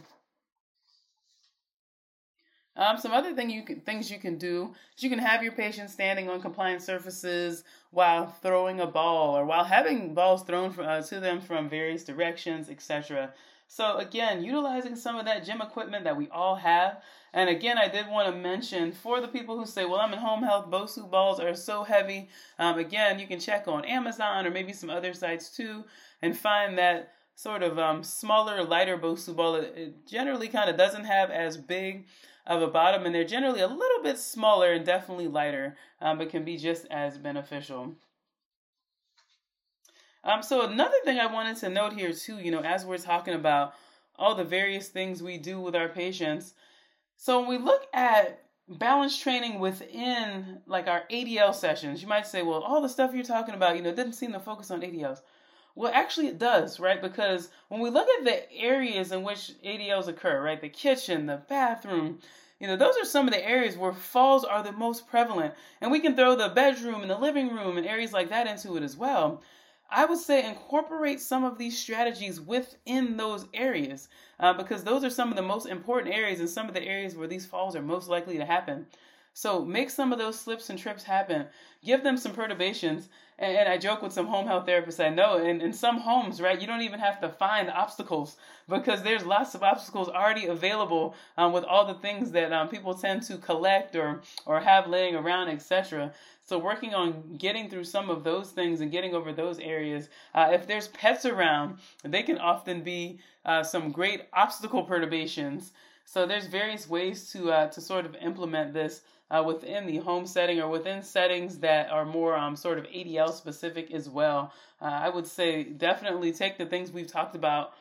Um, some other thing you can, things you can do is you can have your patient standing on compliant surfaces while throwing a ball or while having balls thrown from, uh, to them from various directions, etc. So again, utilizing some of that gym equipment that we all have. And again, I did want to mention for the people who say, well, I'm in home health, Bosu balls are so heavy. Um, again, you can check on Amazon or maybe some other sites too and find that sort of um, smaller, lighter Bosu ball. It, it generally kind of doesn't have as big of a bottom and they're generally a little bit smaller and definitely lighter, um, but can be just as beneficial. Um, so another thing I wanted to note here too, you know, as we're talking about all the various things we do with our patients. So when we look at balance training within like our ADL sessions, you might say, well, all the stuff you're talking about, you know, didn't seem to focus on ADLs. Well, actually, it does, right? Because when we look at the areas in which ADLs occur, right, the kitchen, the bathroom, you know, those are some of the areas where falls are the most prevalent. And we can throw the bedroom and the living room and areas like that into it as well. I would say incorporate some of these strategies within those areas uh, because those are some of the most important areas and some of the areas where these falls are most likely to happen. So make some of those slips and trips happen. Give them some perturbations. And, and, I joke with some home health therapists I know, in, in some homes, right, you don't even have to find obstacles because there's lots of obstacles already available um, with all the things that um, people tend to collect or, or have laying around, etc. So working on getting through some of those things and getting over those areas. Uh, if there's pets around, they can often be uh, some great obstacle perturbations. So there's various ways to uh, to sort of implement this uh, within the home setting or within settings that are more um, sort of ADL specific as well. Uh, I would say definitely take the things we've talked about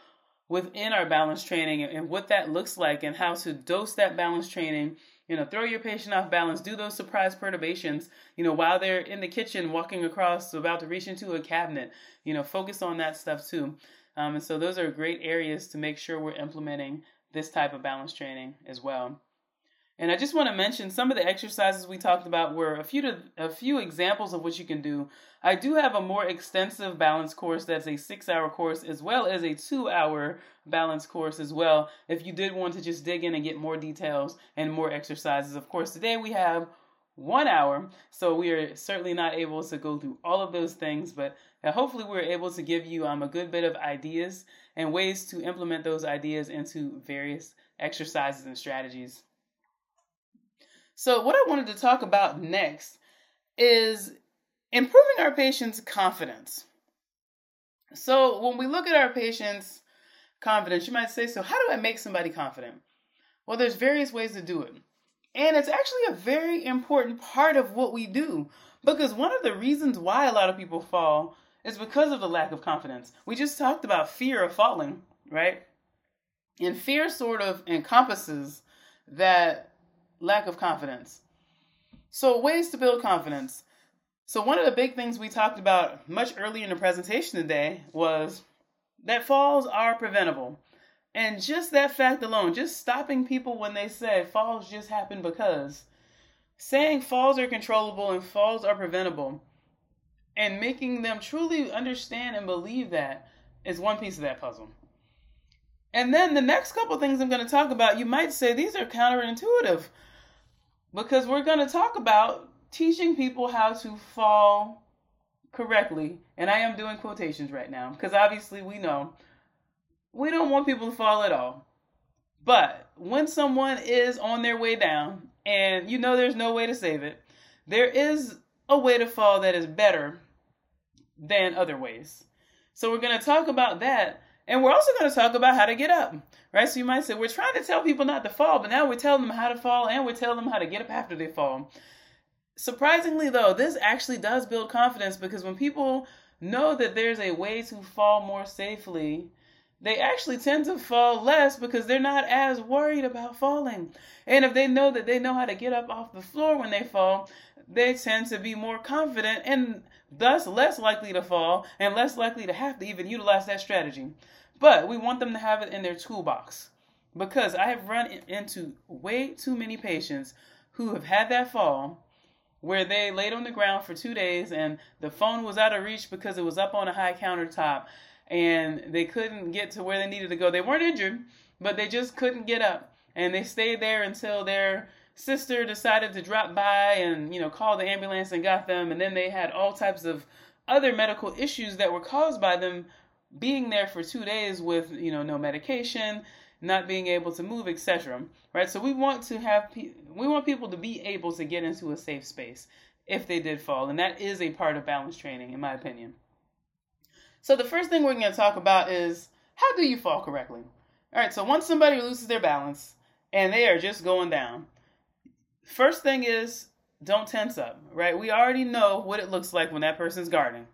within our balance training and what that looks like and how to dose that balance training You know, throw your patient off balance, do those surprise perturbations, you know, while they're in the kitchen walking across, about to reach into a cabinet. You know, focus on that stuff too. Um, and so those are great areas to make sure we're implementing this type of balance training as well. And I just want to mention some of the exercises we talked about were a few to, a few examples of what you can do. I do have a more extensive balance course that's a 6-hour course as well as a 2-hour balance course as well if you did want to just dig in and get more details and more exercises. Of course, today we have 1 hour, so we are certainly not able to go through all of those things, but uh, hopefully we're able to give you um, a good bit of ideas and ways to implement those ideas into various exercises and strategies. So, what I wanted to talk about next is improving our patients' confidence. So, when we look at our patients' confidence, you might say, So, how do I make somebody confident? Well, there's various ways to do it. And it's actually a very important part of what we do because one of the reasons why a lot of people fall is because of the lack of confidence. We just talked about fear of falling, right? And fear sort of encompasses that lack of confidence. So, ways to build confidence. So, one of the big things we talked about much earlier in the presentation today was that falls are preventable. And just that fact alone, just stopping people when they say falls just happen because, saying falls are controllable and falls are preventable, and making them truly understand and believe that is one piece of that puzzle. And then the next couple things I'm going to talk about, you might say these are counterintuitive because we're going to talk about teaching people how to fall correctly. And I am doing quotations right now because obviously we know we don't want people to fall at all. But when someone is on their way down and you know there's no way to save it, there is a way to fall that is better than other ways. So we're going to talk about that and we're also going to talk about how to get up, right? So you might say, we're trying to tell people not to fall, but now we're telling them how to fall and we're telling them how to get up after they fall. Surprisingly, though, this actually does build confidence because when people know that there's a way to fall more safely, they actually tend to fall less because they're not as worried about falling. And if they know that they know how to get up off the floor when they fall, they tend to be more confident and thus less likely to fall and less likely to have to even utilize that strategy. But we want them to have it in their toolbox because I have run into way too many patients who have had that fall where they laid on the ground for two days and the phone was out of reach because it was up on a high countertop and they couldn't get to where they needed to go. They weren't injured, but they just couldn't get up. And they stayed there until their sister decided to drop by and, you know, call the ambulance and got them. And then they had all types of other medical issues that were caused by them being there for two days with you know no medication not being able to move etc right? So we want to have pe- we want people to be able to get into a safe space if they did fall and that is a part of balance training in my opinion. So the first thing we're going to talk about is how do you fall correctly? All right so once somebody loses their balance and they are just going down first thing is don't tense up right? We already know what it looks like when that person's guarding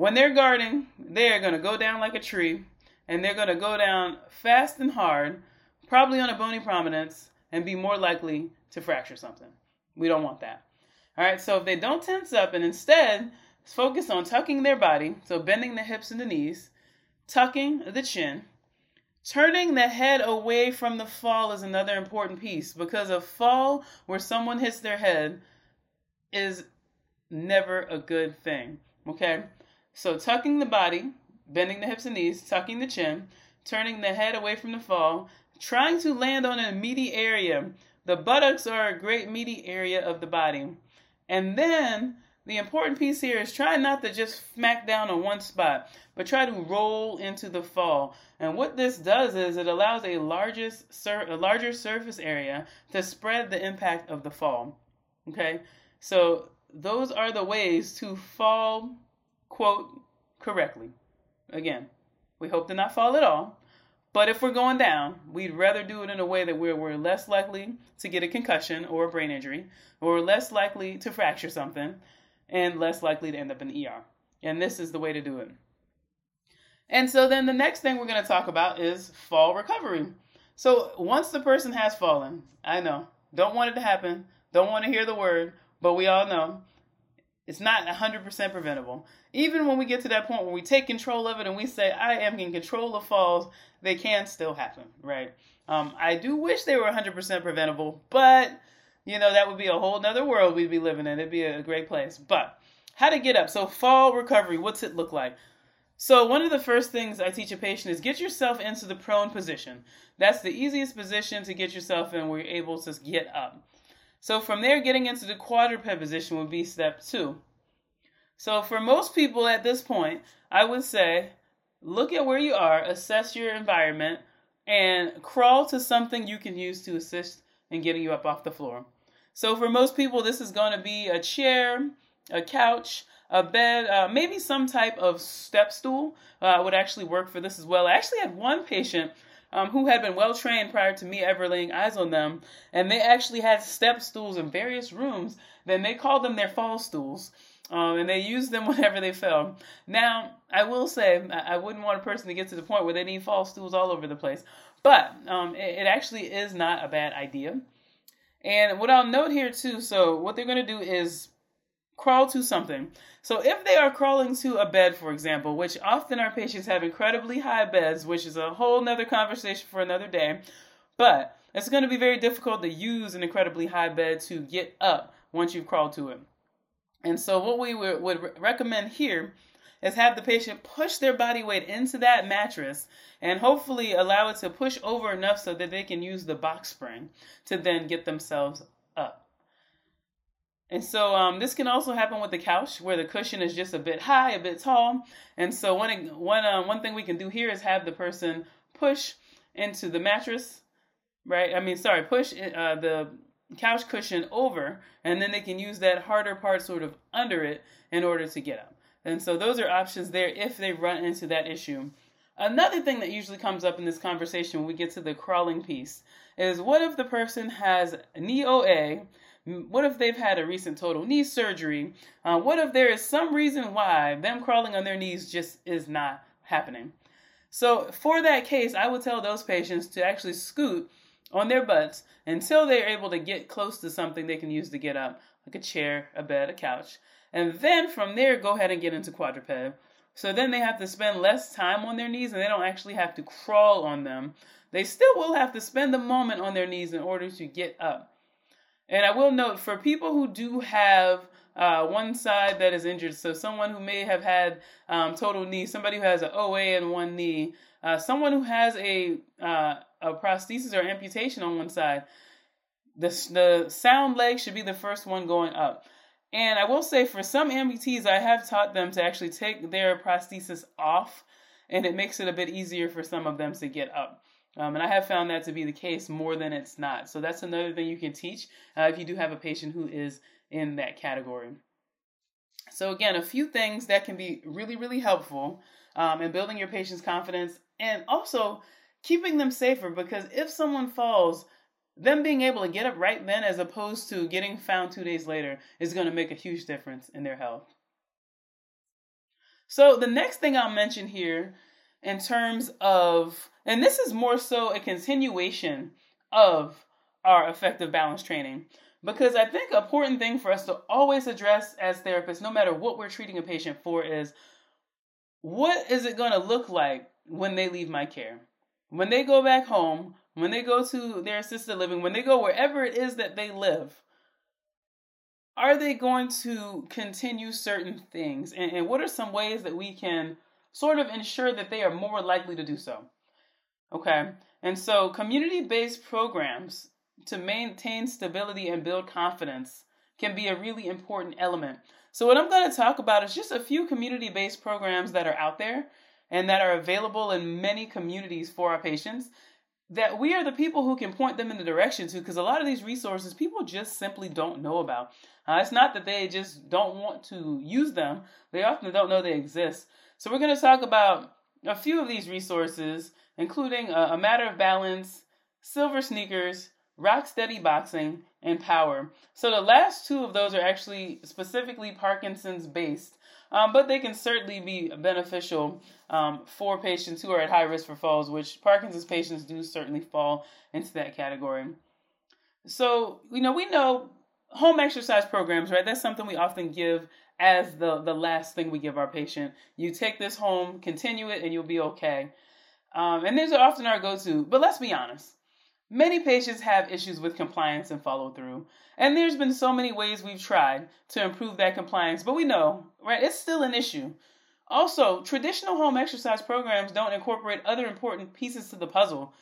when they're guarding, they're going to go down like a tree and they're going to go down fast and hard, probably on a bony prominence, and be more likely to fracture something. We don't want that. All right, so if they don't tense up and instead focus on tucking their body, so bending the hips and the knees, tucking the chin, turning the head away from the fall is another important piece because a fall where someone hits their head is never a good thing. Okay? So tucking the body, bending the hips and knees, tucking the chin, turning the head away from the fall, trying to land on a meaty area. The buttocks are a great meaty area of the body. And then the important piece here is try not to just smack down on one spot, but try to roll into the fall. And what this does is it allows a largest sur- a larger surface area to spread the impact of the fall. Okay? So those are the ways to fall quote correctly. Again, we hope to not fall at all. But if we're going down, we'd rather do it in a way that we're, we're less likely to get a concussion or a brain injury, or less likely to fracture something, and less likely to end up in the ER. And this is the way to do it. And so then the next thing we're going to talk about is fall recovery. So once the person has fallen, I know Don't want it to happen. Don't want to hear the word, but we all know it's not 100% preventable. Even when we get to that point where we take control of it and we say, I am in control of falls, they can still happen, right? Um, I do wish they were 100% preventable, but, you know, that would be a whole nother world we'd be living in. It'd be a great place. But how to get up. So, fall recovery, what's it look like? So, one of the first things I teach a patient is get yourself into the prone position. That's the easiest position to get yourself in where you're able to get up. So, from there, getting into the quadruped position would be step two. So, for most people at this point, I would say look at where you are, assess your environment, and crawl to something you can use to assist in getting you up off the floor. So, for most people, this is going to be a chair, a couch, a bed, uh, maybe some type of step stool uh, would actually work for this as well. I actually had one patient um, who had been well trained prior to me ever laying eyes on them, and they actually had step stools in various rooms. Then they called them their fall stools. Um, and they used them whenever they fell. Now, I will say, I wouldn't want a person to get to the point where they need fall stools all over the place, but um, it, it actually is not a bad idea. And what I'll note here too, so what they're going to do is crawl to something. So if they are crawling to a bed, for example, which often our patients have incredibly high beds, which is a whole nother conversation for another day, but it's going to be very difficult to use an incredibly high bed to get up once you've crawled to it. And so what we would, recommend here is have the patient push their body weight into that mattress and hopefully allow it to push over enough so that they can use the box spring to then get themselves up. And so um, this can also happen with the couch where the cushion is just a bit high, a bit tall. And so one one uh, one thing we can do here is have the person push into the mattress, right? I mean, sorry, push uh, the couch cushion over, and then they can use that harder part sort of under it in order to get up. And so those are options there if they run into that issue. Another thing that usually comes up in this conversation when we get to the crawling piece is what if the person has knee OA what if they've had a recent total knee surgery? Uh, what if there is some reason why them crawling on their knees just is not happening? So, for that case, I would tell those patients to actually scoot on their butts until they're able to get close to something they can use to get up, like a chair, a bed, a couch. And then from there, go ahead and get into quadruped. So then they have to spend less time on their knees and they don't actually have to crawl on them. They still will have to spend the moment on their knees in order to get up. And I will note for people who do have uh, one side that is injured, so someone who may have had um, total knee, somebody who has an OA in one knee, uh, someone who has a uh, a prosthesis or amputation on one side, the the sound leg should be the first one going up. And I will say for some amputees, I have taught them to actually take their prosthesis off, and it makes it a bit easier for some of them to get up. Um, and I have found that to be the case more than it's not. So that's another thing you can teach uh, if you do have a patient who is in that category. So, again, a few things that can be really, really helpful um, in building your patient's confidence and also keeping them safer because if someone falls, them being able to get up right then as opposed to getting found two days later is going to make a huge difference in their health. So, the next thing I'll mention here in terms of, and this is more so a continuation of our effective balance training. Because I think an important thing for us to always address as therapists, no matter what we're treating a patient for, is what is it going to look like when they leave my care? When they go back home, when they go to their assisted living, when they go wherever it is that they live, are they going to continue certain things? And, and what are some ways that we can sort of ensure that they are more likely to do so. Okay, and so community based programs to maintain stability and build confidence can be a really important element. So, what I'm going to talk about is just a few community based programs that are out there and that are available in many communities for our patients that we are the people who can point them in the direction to because a lot of these resources people just simply don't know about. Uh, it's not that they just don't want to use them, they often don't know they exist. So we're going to talk about a few of these resources, including a, a Matter of Balance, Silver Sneakers, Rock Steady Boxing, and Power. So the last two of those are actually specifically Parkinson's based, um, but they can certainly be beneficial um, for patients who are at high risk for falls, which Parkinson's patients do certainly fall into that category. So, you know, we know home exercise programs, right? That's something we often give as the, the last thing we give our patient. You take this home, continue it, and you'll be okay. Um, and these are often our go to. But let's be honest many patients have issues with compliance and follow through. And there's been so many ways we've tried to improve that compliance, but we know, right, it's still an issue. Also, traditional home exercise programs don't incorporate other important pieces to the puzzle,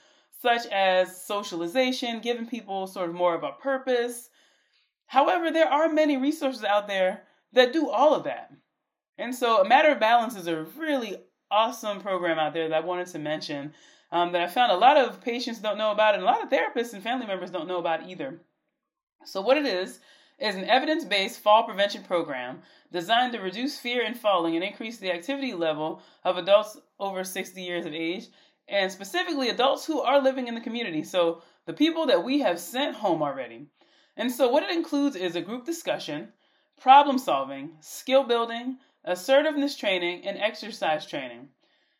such as socialization, giving people sort of more of a purpose. However, there are many resources out there that do all of that. And so, A Matter of Balance is a really awesome program out there that I wanted to mention um, that I found a lot of patients don't know about, and a lot of therapists and family members don't know about either. So, what it is, is an evidence based fall prevention program designed to reduce fear in falling and increase the activity level of adults over 60 years of age, and specifically adults who are living in the community. So, the people that we have sent home already. And so, what it includes is a group discussion, problem solving, skill building, assertiveness training, and exercise training.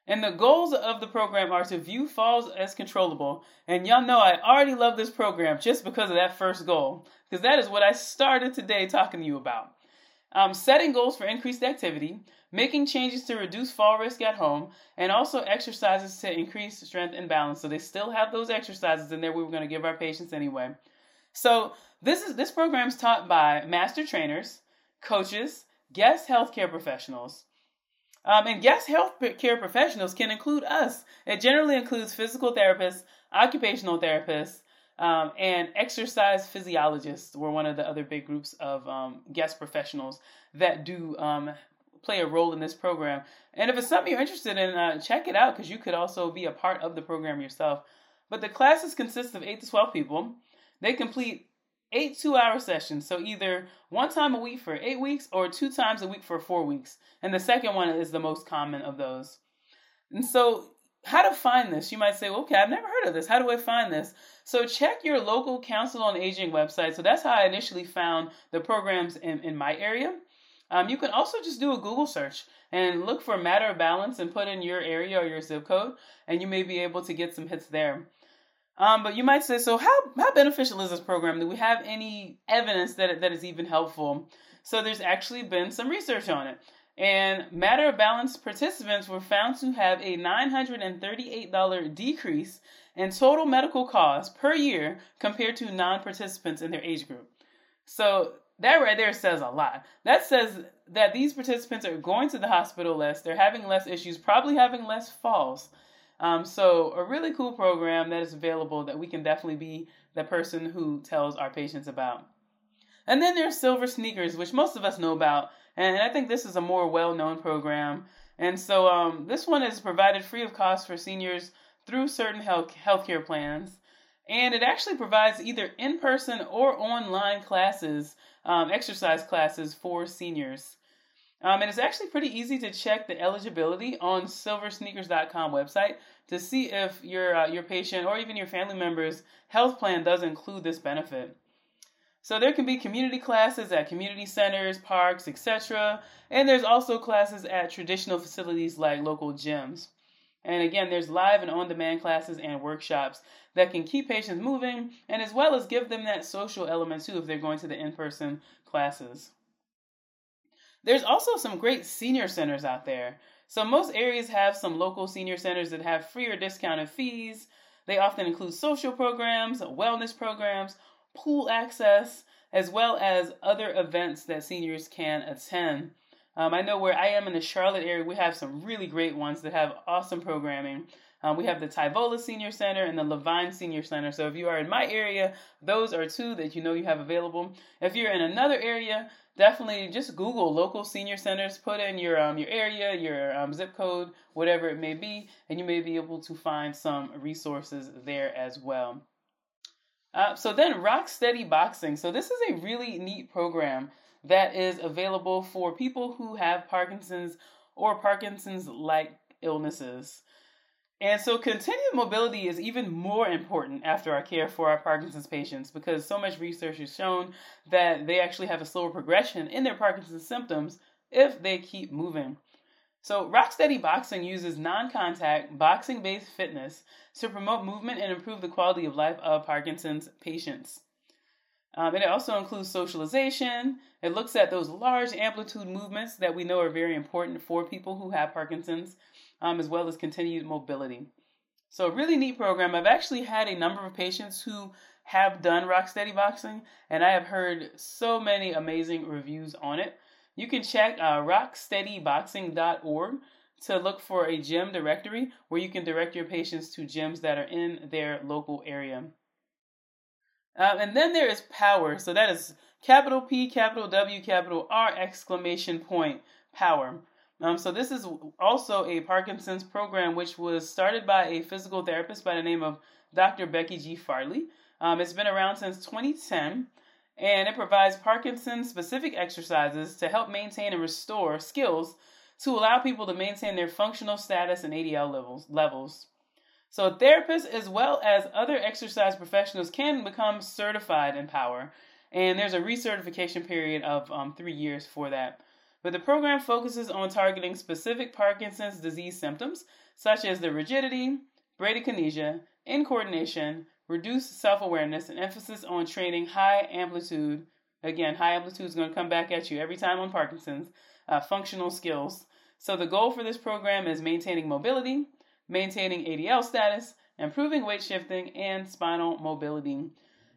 And the goals of the program are to view falls as controllable. And y'all know I already love this program just because of that first goal, because that is what I started today talking to you about. Um, setting goals for increased activity, making changes to reduce fall risk at home, and also exercises to increase strength and balance. So they still have those exercises in there we were going to give our patients anyway. So this is this program is taught by master trainers, coaches, guest healthcare professionals, um, and guest healthcare professionals can include us. It generally includes physical therapists, occupational therapists, um, and exercise physiologists were one of the other big groups of um, guest professionals that do um, play a role in this program. And if it's something you're interested in, uh, check it out because you could also be a part of the program yourself. But the classes consist of 8 to 12 people. They complete eight two hour sessions. So either one time a week for eight weeks or two times a week for four weeks. And the second one is the most common of those. And so, how to find this? You might say, well, okay, I've never heard of this. How do I find this? So, check your local Council on Aging website. So, that's how I initially found the programs in, in my area. Um, you can also just do a Google search and look for matter of balance and put in your area or your zip code, and you may be able to get some hits there. Um, but you might say, so how, how beneficial is this program? Do we have any evidence that, that is even helpful? So there's actually been some research on it. And Matter of Balance participants were found to have a $938 decrease in total medical costs per year compared to non participants in their age group. So that right there says a lot. That says that these participants are going to the hospital less, they're having less issues, probably having less falls. Um, so a really cool program that is available that we can definitely be the person who tells our patients about. And then there's Silver Sneakers, which most of us know about, and I think this is a more well-known program. And so um, this one is provided free of cost for seniors through certain health healthcare plans, and it actually provides either in-person or online classes, um, exercise classes for seniors. Um, and it's actually pretty easy to check the eligibility on silversneakers.com website to see if your uh, your patient or even your family member's health plan does include this benefit. So there can be community classes at community centers, parks, etc. And there's also classes at traditional facilities like local gyms. And again, there's live and on-demand classes and workshops that can keep patients moving and as well as give them that social element too if they're going to the in-person classes. There's also some great senior centers out there. So most areas have some local senior centers that have free or discounted fees. They often include social programs, wellness programs, pool access, as well as other events that seniors can attend. Um, I know where I am in the Charlotte area, we have some really great ones that have awesome programming. Um, we have the Tyvola Senior Center and the Levine Senior Center. So if you are in my area, those are two that you know you have available. If you're in another area, definitely just Google local senior centers. Put in your um, your area, your um, zip code, whatever it may be, and you may be able to find some resources there as well. Uh, so then, Rock Steady Boxing. So this is a really neat program that is available for people who have Parkinson's or Parkinson's-like illnesses. And so continued mobility is even more important after our care for our Parkinson's patients because so much research has shown that they actually have a slower progression in their Parkinson's symptoms if they keep moving. So, Rock Steady Boxing uses non contact, boxing based fitness to promote movement and improve the quality of life of Parkinson's patients. Um, and it also includes socialization. It looks at those large amplitude movements that we know are very important for people who have Parkinson's, um, as well as continued mobility. So, a really neat program. I've actually had a number of patients who have done Rock Steady Boxing, and I have heard so many amazing reviews on it. You can check uh, rocksteadyboxing.org to look for a gym directory where you can direct your patients to gyms that are in their local area. Um, and then there is power. So that is capital P, capital W, capital R, exclamation point, power. Um, so this is also a Parkinson's program which was started by a physical therapist by the name of Dr. Becky G. Farley. Um, it's been around since 2010, and it provides Parkinson's specific exercises to help maintain and restore skills to allow people to maintain their functional status and ADL levels. levels. So, therapists as well as other exercise professionals can become certified in power, and there's a recertification period of um, three years for that. But the program focuses on targeting specific Parkinson's disease symptoms, such as the rigidity, bradykinesia, incoordination, reduced self awareness, and emphasis on training high amplitude. Again, high amplitude is going to come back at you every time on Parkinson's, uh, functional skills. So, the goal for this program is maintaining mobility, maintaining ADL status, improving weight shifting, and spinal mobility.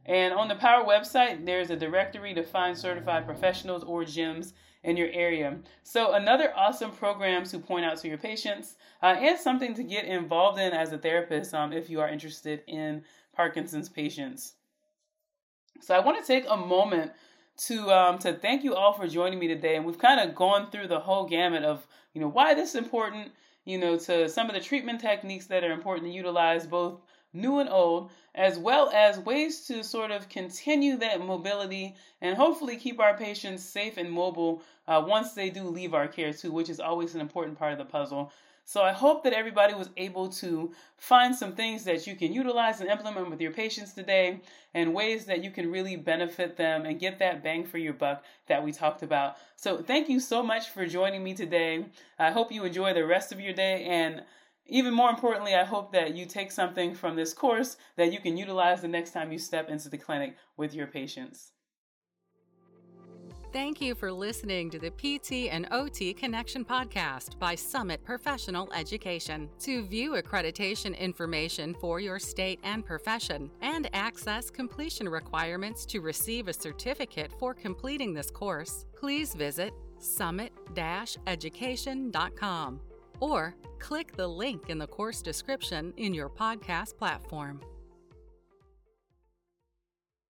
And on the Power website, there's a directory to find certified professionals or gyms in your area. So, another awesome program to point out to your patients uh, and something to get involved in as a therapist um, if you are interested in Parkinson's patients. So, I want to take a moment to um, to thank you all for joining me today, and we've kind of gone through the whole gamut of you know why this is important, you know, to some of the treatment techniques that are important to utilize both new and old, as well as ways to sort of continue that mobility and hopefully keep our patients safe and mobile uh, once they do leave our care, too, which is always an important part of the puzzle. So I hope that everybody was able to find some things that you can utilize and implement with your patients today and ways that you can really benefit them and get that bang for your buck that we talked about. So thank you so much for joining me today. I hope you enjoy the rest of your day and even more importantly, I hope that you take something from this course that you can utilize the next time you step into the clinic with your patients. Thank you for listening to the PT and OT Connection podcast by Summit Professional Education. To view accreditation information for your state and profession and access completion requirements to receive a certificate for completing this course, please visit summit-education.com or click the link in the course description in your podcast platform.